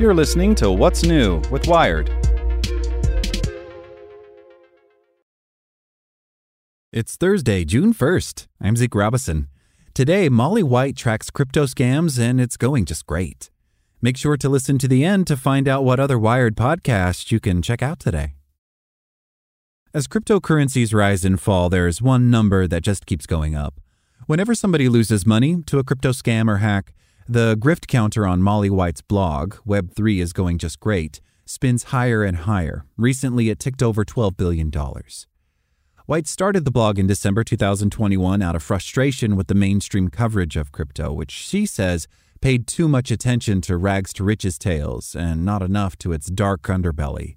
You're listening to What's New with Wired. It's Thursday, June 1st. I'm Zeke Robison. Today, Molly White tracks crypto scams and it's going just great. Make sure to listen to the end to find out what other Wired podcasts you can check out today. As cryptocurrencies rise and fall, there's one number that just keeps going up. Whenever somebody loses money to a crypto scam or hack, the grift counter on Molly White's blog, Web3 is going just great, spins higher and higher. Recently, it ticked over $12 billion. White started the blog in December 2021 out of frustration with the mainstream coverage of crypto, which she says paid too much attention to rags to riches tales and not enough to its dark underbelly.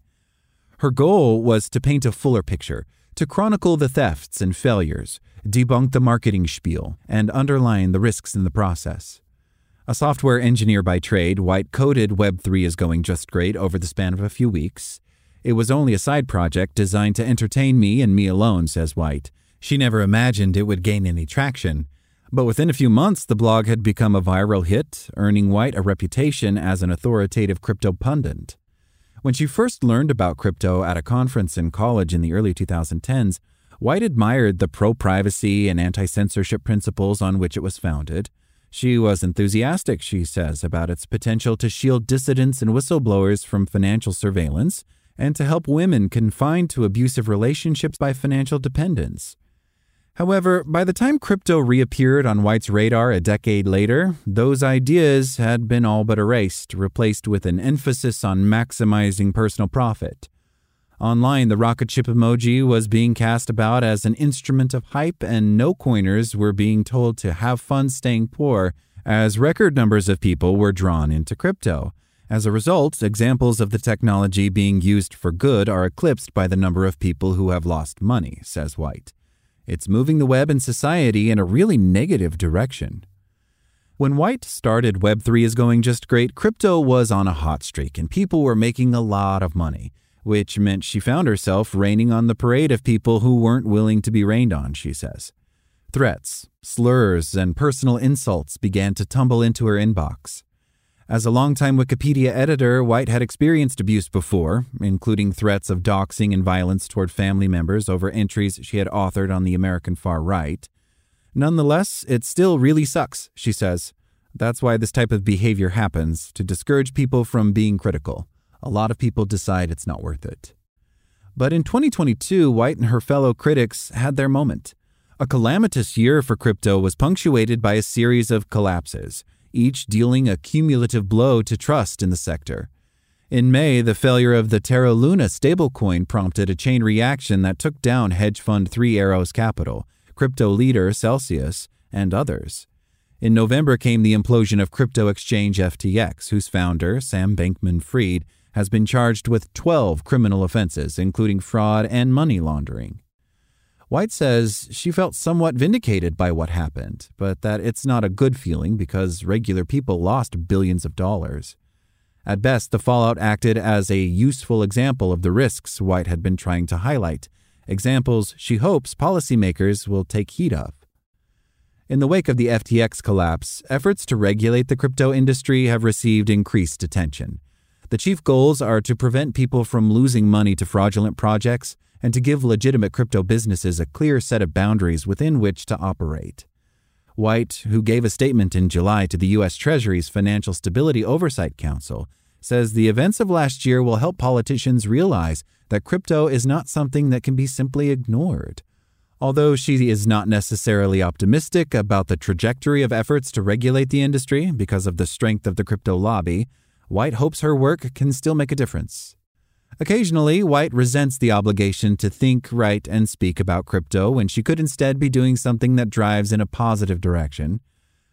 Her goal was to paint a fuller picture, to chronicle the thefts and failures, debunk the marketing spiel, and underline the risks in the process. A software engineer by trade, White coded Web3 is going just great over the span of a few weeks. It was only a side project designed to entertain me and me alone, says White. She never imagined it would gain any traction. But within a few months, the blog had become a viral hit, earning White a reputation as an authoritative crypto pundit. When she first learned about crypto at a conference in college in the early 2010s, White admired the pro privacy and anti censorship principles on which it was founded. She was enthusiastic, she says, about its potential to shield dissidents and whistleblowers from financial surveillance and to help women confined to abusive relationships by financial dependence. However, by the time crypto reappeared on White's radar a decade later, those ideas had been all but erased, replaced with an emphasis on maximizing personal profit. Online, the rocket ship emoji was being cast about as an instrument of hype, and no coiners were being told to have fun staying poor, as record numbers of people were drawn into crypto. As a result, examples of the technology being used for good are eclipsed by the number of people who have lost money, says White. It's moving the web and society in a really negative direction. When White started Web3 is going just great, crypto was on a hot streak and people were making a lot of money which meant she found herself raining on the parade of people who weren't willing to be rained on, she says. Threats, slurs, and personal insults began to tumble into her inbox. As a longtime Wikipedia editor, White had experienced abuse before, including threats of doxing and violence toward family members over entries she had authored on the American far right. Nonetheless, it still really sucks, she says. That's why this type of behavior happens, to discourage people from being critical a lot of people decide it's not worth it. But in 2022, White and her fellow critics had their moment. A calamitous year for crypto was punctuated by a series of collapses, each dealing a cumulative blow to trust in the sector. In May, the failure of the Terra Luna stablecoin prompted a chain reaction that took down hedge fund Three Arrows Capital, crypto leader Celsius, and others. In November came the implosion of crypto exchange FTX, whose founder, Sam Bankman Fried, has been charged with 12 criminal offenses, including fraud and money laundering. White says she felt somewhat vindicated by what happened, but that it's not a good feeling because regular people lost billions of dollars. At best, the fallout acted as a useful example of the risks White had been trying to highlight, examples she hopes policymakers will take heed of. In the wake of the FTX collapse, efforts to regulate the crypto industry have received increased attention. The chief goals are to prevent people from losing money to fraudulent projects and to give legitimate crypto businesses a clear set of boundaries within which to operate. White, who gave a statement in July to the U.S. Treasury's Financial Stability Oversight Council, says the events of last year will help politicians realize that crypto is not something that can be simply ignored. Although she is not necessarily optimistic about the trajectory of efforts to regulate the industry because of the strength of the crypto lobby, White hopes her work can still make a difference. Occasionally, White resents the obligation to think, write, and speak about crypto when she could instead be doing something that drives in a positive direction.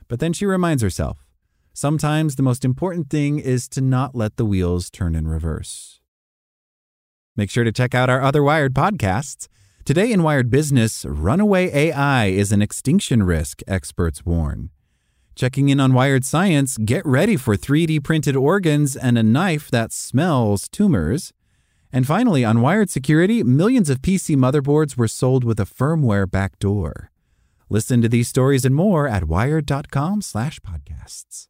But then she reminds herself sometimes the most important thing is to not let the wheels turn in reverse. Make sure to check out our other Wired podcasts. Today in Wired Business, runaway AI is an extinction risk, experts warn. Checking in on Wired Science, get ready for 3D printed organs and a knife that smells tumors. And finally, on Wired Security, millions of PC motherboards were sold with a firmware backdoor. Listen to these stories and more at wired.com/podcasts.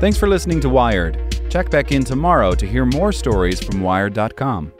Thanks for listening to Wired. Check back in tomorrow to hear more stories from wired.com.